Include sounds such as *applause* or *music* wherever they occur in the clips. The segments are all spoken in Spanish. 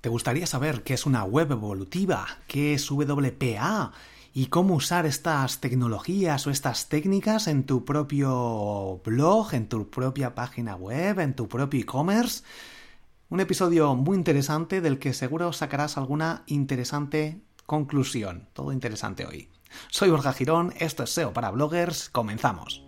¿Te gustaría saber qué es una web evolutiva? ¿Qué es WPA? ¿Y cómo usar estas tecnologías o estas técnicas en tu propio blog, en tu propia página web, en tu propio e-commerce? Un episodio muy interesante del que seguro sacarás alguna interesante conclusión. Todo interesante hoy. Soy Borja Girón, esto es SEO para bloggers, comenzamos.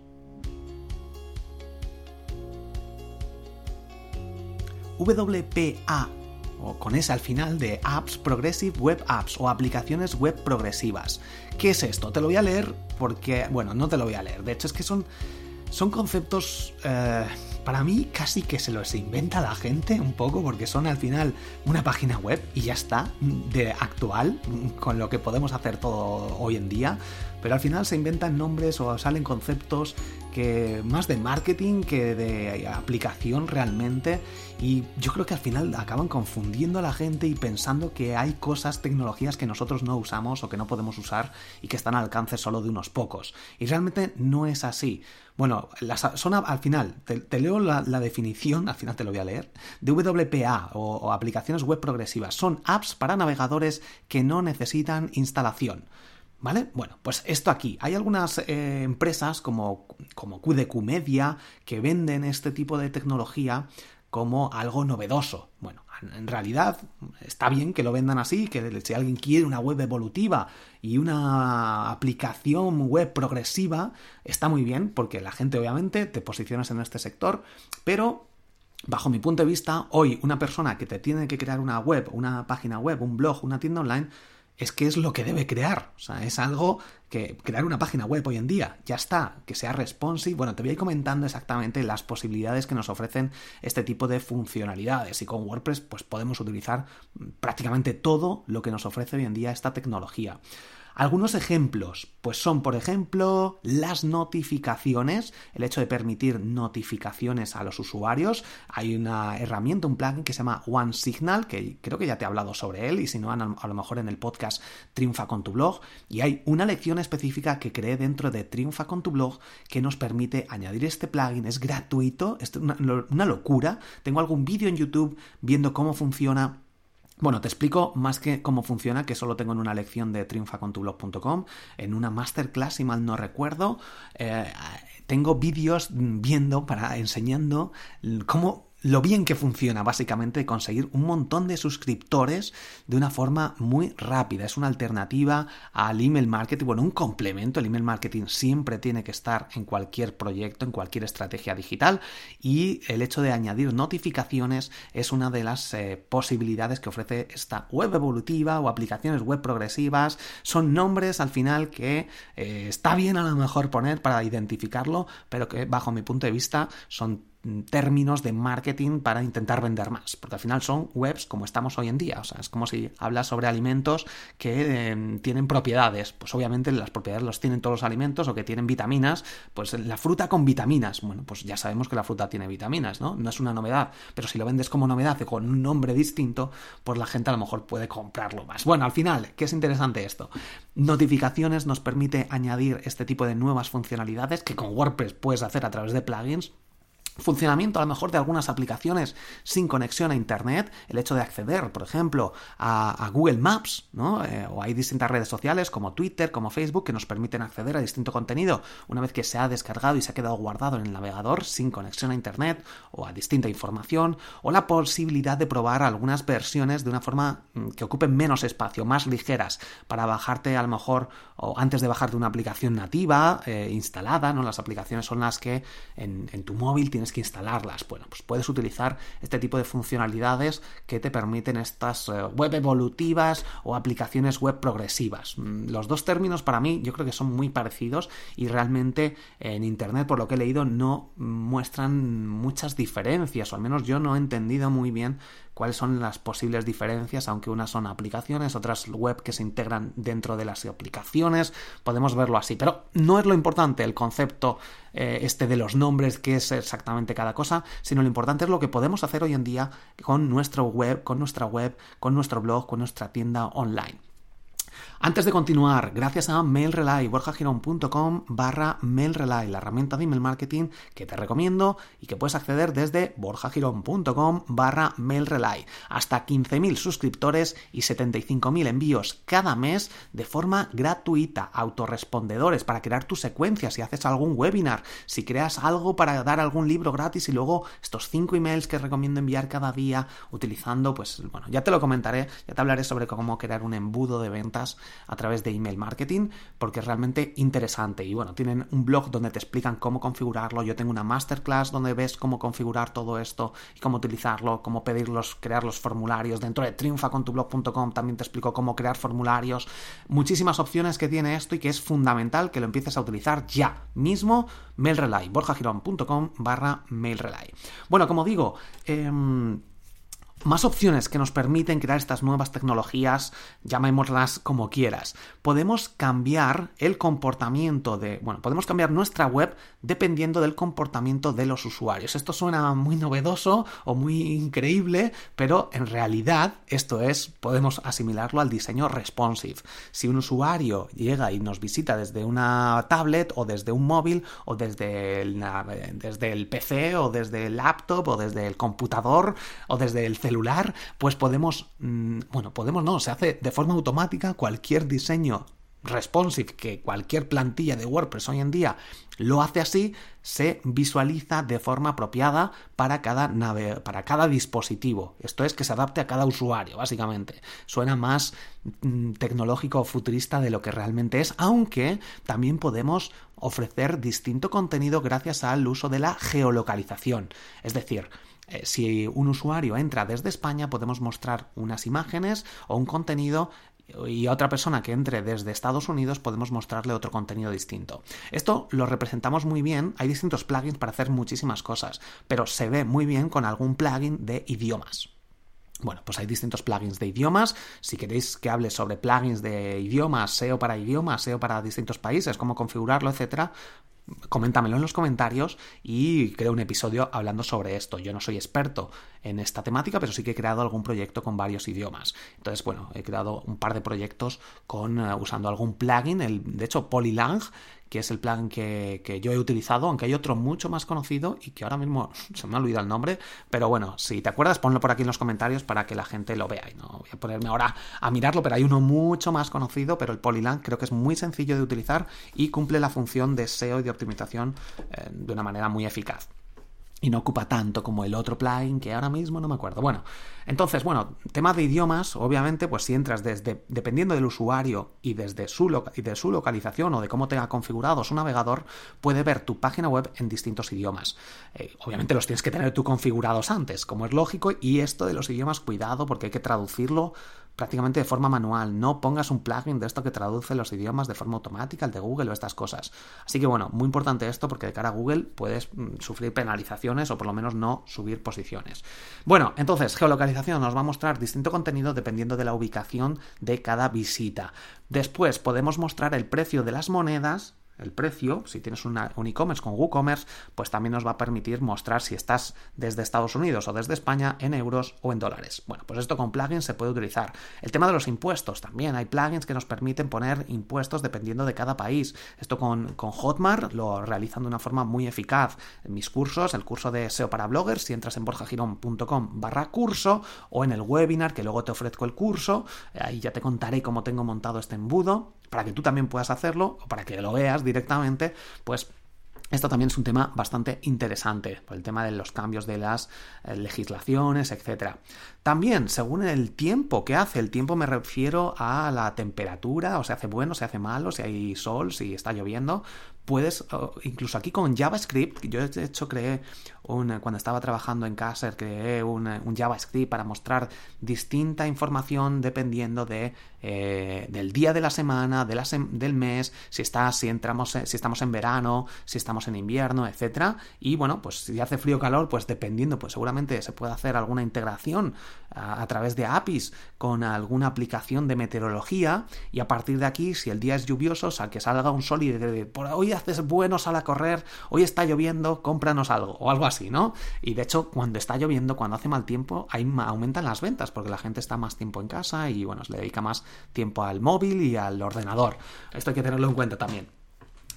WPA o con ese al final de Apps Progressive Web Apps o aplicaciones web progresivas. ¿Qué es esto? Te lo voy a leer porque, bueno, no te lo voy a leer. De hecho, es que son, son conceptos, eh, para mí, casi que se los inventa la gente un poco porque son al final una página web y ya está, de actual, con lo que podemos hacer todo hoy en día. Pero al final se inventan nombres o salen conceptos que más de marketing que de aplicación realmente y yo creo que al final acaban confundiendo a la gente y pensando que hay cosas, tecnologías que nosotros no usamos o que no podemos usar y que están al alcance solo de unos pocos. Y realmente no es así. Bueno, son al final, te, leo la, definición, al final te lo voy a leer, de WPA o, o aplicaciones web progresivas. Son apps para navegadores que no necesitan instalación. ¿Vale? Bueno, pues esto aquí. Hay algunas eh, empresas como, como QDQ Media que venden este tipo de tecnología como algo novedoso. Bueno, en realidad está bien que lo vendan así, que si alguien quiere una web evolutiva y una aplicación web progresiva, está muy bien, porque la gente obviamente te posicionas en este sector, pero bajo mi punto de vista, hoy una persona que te tiene que crear una web, una página web, un blog, una tienda online, es que es lo que debe crear. O sea, es algo que crear una página web hoy en día, ya está, que sea responsive. Bueno, te voy a ir comentando exactamente las posibilidades que nos ofrecen este tipo de funcionalidades. Y con WordPress, pues podemos utilizar prácticamente todo lo que nos ofrece hoy en día esta tecnología. Algunos ejemplos, pues son, por ejemplo, las notificaciones, el hecho de permitir notificaciones a los usuarios. Hay una herramienta, un plugin que se llama One Signal, que creo que ya te he hablado sobre él, y si no, a lo mejor en el podcast Triunfa con tu blog. Y hay una lección específica que creé dentro de Triunfa con tu blog que nos permite añadir este plugin. Es gratuito, es una, una locura. Tengo algún vídeo en YouTube viendo cómo funciona bueno, te explico más que cómo funciona, que solo tengo en una lección de triunfacontublog.com, en una masterclass, si mal no recuerdo. Eh, tengo vídeos viendo para enseñando cómo lo bien que funciona básicamente conseguir un montón de suscriptores de una forma muy rápida. Es una alternativa al email marketing, bueno, un complemento. El email marketing siempre tiene que estar en cualquier proyecto, en cualquier estrategia digital y el hecho de añadir notificaciones es una de las eh, posibilidades que ofrece esta web evolutiva o aplicaciones web progresivas. Son nombres al final que eh, está bien a lo mejor poner para identificarlo, pero que bajo mi punto de vista son términos de marketing para intentar vender más, porque al final son webs como estamos hoy en día, o sea, es como si hablas sobre alimentos que eh, tienen propiedades, pues obviamente las propiedades los tienen todos los alimentos o que tienen vitaminas, pues la fruta con vitaminas, bueno, pues ya sabemos que la fruta tiene vitaminas, ¿no? No es una novedad, pero si lo vendes como novedad y con un nombre distinto, pues la gente a lo mejor puede comprarlo más. Bueno, al final, ¿qué es interesante esto? Notificaciones nos permite añadir este tipo de nuevas funcionalidades que con WordPress puedes hacer a través de plugins funcionamiento a lo mejor de algunas aplicaciones sin conexión a internet, el hecho de acceder, por ejemplo, a, Google Maps, ¿no? Eh, o hay distintas redes sociales como Twitter, como Facebook, que nos permiten acceder a distinto contenido una vez que se ha descargado y se ha quedado guardado en el navegador sin conexión a internet o a distinta información, o la posibilidad de probar algunas versiones de una forma mm, que ocupen menos espacio, más ligeras, para bajarte a lo mejor, o antes de bajarte una aplicación nativa, eh, instalada, ¿no? Las aplicaciones son las que en, en tu móvil tienes que instalarlas. Bueno, pues puedes utilizar este tipo de funcionalidades que te permiten estas eh, web evolutivas o aplicaciones web progresivas. Mm, los dos términos para mí yo creo que son muy parecidos y realmente en Internet, por lo que he leído, no muestran muchas diferencias, o al menos yo no he entendido muy bien cuáles son las posibles diferencias, aunque unas son aplicaciones, otras web que se integran dentro de las aplicaciones, podemos verlo así, pero no es lo importante el concepto eh, este de los nombres, que es exactamente cada cosa, sino lo importante es lo que podemos hacer hoy en día con nuestra web, con nuestra web, con nuestro blog, con nuestra tienda online. Antes de continuar, gracias a MailRelay, borjagirón.com barra MailRelay, la herramienta de email marketing que te recomiendo y que puedes acceder desde borjagirón.com barra MailRelay. Hasta 15.000 suscriptores y 75.000 envíos cada mes de forma gratuita, autorrespondedores para crear tu secuencia si haces algún webinar, si creas algo para dar algún libro gratis y luego estos 5 emails que recomiendo enviar cada día utilizando, pues bueno, ya te lo comentaré, ya te hablaré sobre cómo crear un embudo de ventas a través de email marketing porque es realmente interesante. Y bueno, tienen un blog donde te explican cómo configurarlo. Yo tengo una masterclass donde ves cómo configurar todo esto y cómo utilizarlo, cómo pedirlos, crear los formularios. Dentro de triunfacontublog.com también te explico cómo crear formularios. Muchísimas opciones que tiene esto y que es fundamental que lo empieces a utilizar ya mismo. MailRelay, borjagirón.com barra MailRelay. Bueno, como digo, eh, más opciones que nos permiten crear estas nuevas tecnologías, llamémoslas como quieras. Podemos cambiar el comportamiento de, bueno, podemos cambiar nuestra web dependiendo del comportamiento de los usuarios. Esto suena muy novedoso o muy increíble, pero en realidad esto es, podemos asimilarlo al diseño responsive. Si un usuario llega y nos visita desde una tablet o desde un móvil o desde el, desde el PC o desde el laptop o desde el computador o desde el celular, pues podemos, mm, bueno, podemos no, se hace de forma automática cualquier diseño responsive que cualquier plantilla de WordPress hoy en día lo hace así, se visualiza de forma apropiada para cada, nave, para cada dispositivo. Esto es que se adapte a cada usuario, básicamente. Suena más mm, tecnológico o futurista de lo que realmente es, aunque también podemos ofrecer distinto contenido gracias al uso de la geolocalización. Es decir, eh, si un usuario entra desde España, podemos mostrar unas imágenes o un contenido y otra persona que entre desde Estados Unidos podemos mostrarle otro contenido distinto. Esto lo representamos muy bien, hay distintos plugins para hacer muchísimas cosas, pero se ve muy bien con algún plugin de idiomas. Bueno, pues hay distintos plugins de idiomas. Si queréis que hable sobre plugins de idiomas, SEO para idiomas, SEO para distintos países, cómo configurarlo, etcétera, coméntamelo en los comentarios y creo un episodio hablando sobre esto. Yo no soy experto en esta temática, pero sí que he creado algún proyecto con varios idiomas. Entonces, bueno, he creado un par de proyectos con eh, usando algún plugin, el, de hecho Polylang, que es el plugin que, yo he utilizado, aunque hay otro mucho más conocido y que ahora mismo *laughs* se me ha olvidado el nombre, pero bueno, si te acuerdas, ponlo por aquí en los comentarios para que la gente lo vea. Y no voy a ponerme ahora a mirarlo, pero hay uno mucho más conocido, pero el Polylang creo que es muy sencillo de utilizar y cumple la función de SEO y de optimización eh, de una manera muy eficaz y no ocupa tanto como el otro plugin que ahora mismo no me acuerdo. Bueno, entonces, bueno, tema de idiomas, obviamente, pues si entras desde, dependiendo del usuario y desde su, y de su localización o de cómo tenga configurado su navegador, puede ver tu página web en distintos idiomas. Eh, obviamente los tienes que tener tú configurados antes, como es lógico, y esto de los idiomas, cuidado, porque hay que traducirlo prácticamente de forma manual. No pongas un plugin de esto que traduce los idiomas de forma automática, el de Google o estas cosas. Así que bueno, muy importante esto porque de cara a Google puedes mm, sufrir penalizaciones o por lo menos no subir posiciones. Bueno, entonces, geolocalización nos va a mostrar distinto contenido dependiendo de la ubicación de cada visita. Después podemos mostrar el precio de las monedas el precio, si tienes un e-commerce con WooCommerce, pues también nos va a permitir mostrar si estás desde Estados Unidos o desde España en euros o en dólares. Bueno, pues esto con plugins se puede utilizar. El tema de los impuestos también. Hay plugins que nos permiten poner impuestos dependiendo de cada país. Esto con, Hotmart lo realizan de una forma muy eficaz. En mis cursos, el curso de SEO para bloggers, si entras en borjagirón.com barra curso o en el webinar que luego te ofrezco el curso, ahí ya te contaré cómo tengo montado este embudo para que tú también puedas hacerlo o para que lo veas directamente, pues esto también es un tema bastante interesante, el tema de los cambios de las eh, legislaciones, etc. También, según el tiempo que hace, el tiempo me refiero a la temperatura, o se hace bueno, se hace malo, si hay sol, si está lloviendo, puedes, incluso aquí con JavaScript, yo de hecho creé cuando estaba trabajando en Caser, creé un, JavaScript para mostrar distinta información dependiendo de, eh, del día de la semana, de la del mes, si, está, si, entramos, si estamos en verano, si estamos en invierno, etcétera. Y bueno, pues si hace frío o calor, pues dependiendo, pues seguramente se puede hacer alguna integración a, través de APIs con alguna aplicación de meteorología. Y a partir de aquí, si el día es lluvioso, o sea, que salga un sol y de, por hoy haces bueno, sal a correr, hoy está lloviendo, cómpranos algo o algo así, ¿no? Y de hecho, cuando está lloviendo, cuando hace mal tiempo, ahí aumentan las ventas porque la gente está más tiempo en casa y bueno, se le dedica más tiempo al móvil y al ordenador. Esto hay que tenerlo en cuenta también.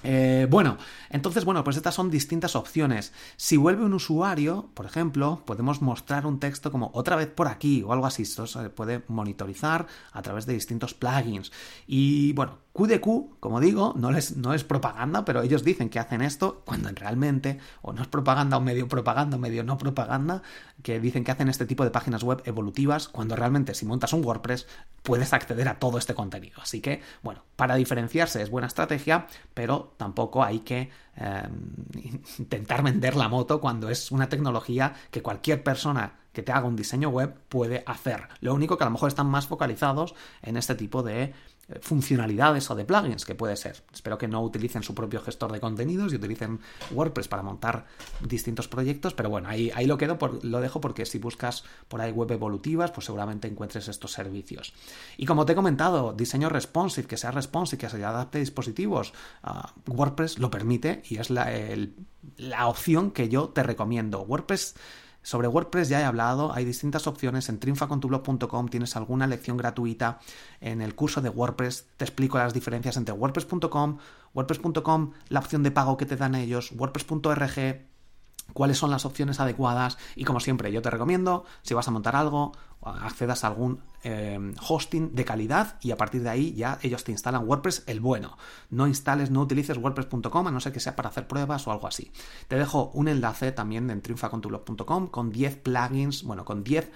Eh, bueno, entonces, bueno, pues estas son distintas opciones. Si vuelve un usuario, por ejemplo, podemos mostrar un texto como otra vez por aquí o algo así. Esto se puede monitorizar a través de distintos plugins. Y bueno, QDQ, como digo, no, es propaganda, pero ellos dicen que hacen esto cuando realmente, o no es propaganda o medio propaganda o medio no propaganda, que dicen que hacen este tipo de páginas web evolutivas cuando realmente si montas un WordPress puedes acceder a todo este contenido. Así que, bueno, para diferenciarse es buena estrategia, pero tampoco hay que em, intentar vender la moto cuando es una tecnología que cualquier persona que te haga un diseño web puede hacer. Lo único que a lo mejor están más focalizados en este tipo de funcionalidades o de plugins que puede ser. Espero que no utilicen su propio gestor de contenidos y utilicen WordPress para montar distintos proyectos, pero bueno, ahí, ahí lo quedo, por, lo dejo porque si buscas por ahí web evolutivas, pues seguramente encuentres estos servicios. Y como te he comentado, diseño responsive, que sea responsive, que se adapte a dispositivos, ah, WordPress lo permite y es la, la opción que yo te recomiendo. WordPress sobre WordPress ya he hablado, hay distintas opciones. En triunfacontublog.com tienes alguna lección gratuita. En el curso de WordPress te explico las diferencias entre WordPress.com, WordPress.com, la opción de pago que te dan ellos, WordPress.org, cuáles son las opciones adecuadas y como siempre yo te recomiendo si vas a montar algo accedas a algún eh, hosting de calidad y a partir de ahí ya ellos te instalan WordPress el bueno. No instales, no utilices WordPress.com a no ser que sea para hacer pruebas o algo así. Te dejo un enlace también en triunfacontublog.com con 10 plugins, bueno, con 10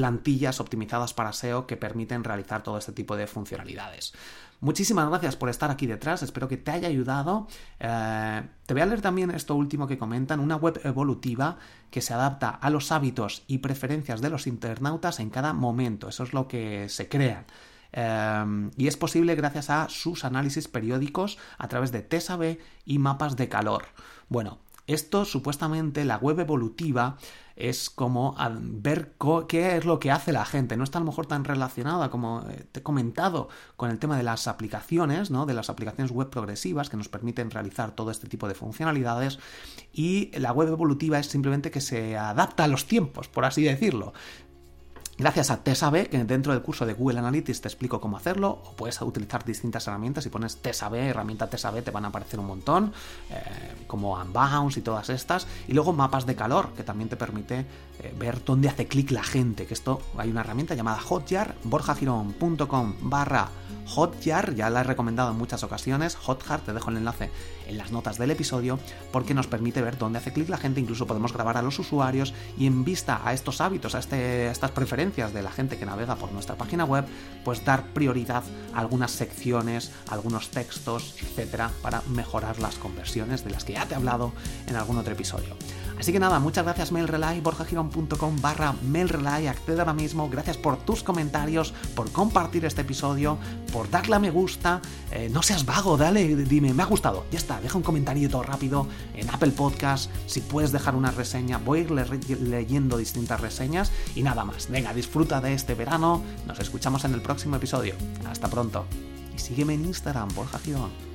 plantillas optimizadas para SEO que permiten realizar todo este tipo de funcionalidades. Muchísimas gracias por estar aquí detrás, espero que te haya ayudado. Eh, te voy a leer también esto último que comentan, una web evolutiva que se adapta a los hábitos y preferencias de los internautas en cada momento, eso es lo que se crea. Eh, y es posible gracias a sus análisis periódicos a través de TSAB y mapas de calor. Bueno, esto supuestamente la web evolutiva es como ver qué es lo que hace la gente. No está a lo mejor tan relacionada como eh, te he comentado con el tema de las aplicaciones, ¿no? De las aplicaciones web progresivas que nos permiten realizar todo este tipo de funcionalidades. Y la web evolutiva es simplemente que se adapta a los tiempos, por así decirlo. Gracias a TESAB, que dentro del curso de Google Analytics te explico cómo hacerlo, o puedes utilizar distintas herramientas. Si pones TESAB, herramienta TESAB, te van a aparecer un montón, eh, como Unbounce y todas estas. Y luego mapas de calor, que también te permite eh, ver dónde hace clic la gente. Que esto hay una herramienta llamada Hotjar, borjagirón.com barra Hotjar, ya la he recomendado en muchas ocasiones. Hotjar, te dejo el enlace en las notas del episodio, porque nos permite ver dónde hace clic la gente. Incluso podemos grabar a los usuarios y en vista a estos hábitos, a, este, a estas preferencias, de la gente que navega por nuestra página web, pues dar prioridad a algunas secciones, algunos textos, etcétera, para mejorar las conversiones de las que ya te he hablado en algún otro episodio. Así que nada, muchas gracias MailRelay, borjagirón.com barra MailRelay, accede ahora mismo, gracias por tus comentarios, por compartir este episodio, por darle a me gusta, eh, no seas vago, dale, dime, me ha gustado, ya está, deja un comentario todo rápido en Apple Podcast, si puedes dejar una reseña, voy a ir leyendo distintas reseñas y nada más, venga, disfruta de este verano, nos escuchamos en el próximo episodio, hasta pronto, y sígueme en Instagram, Borja Girón.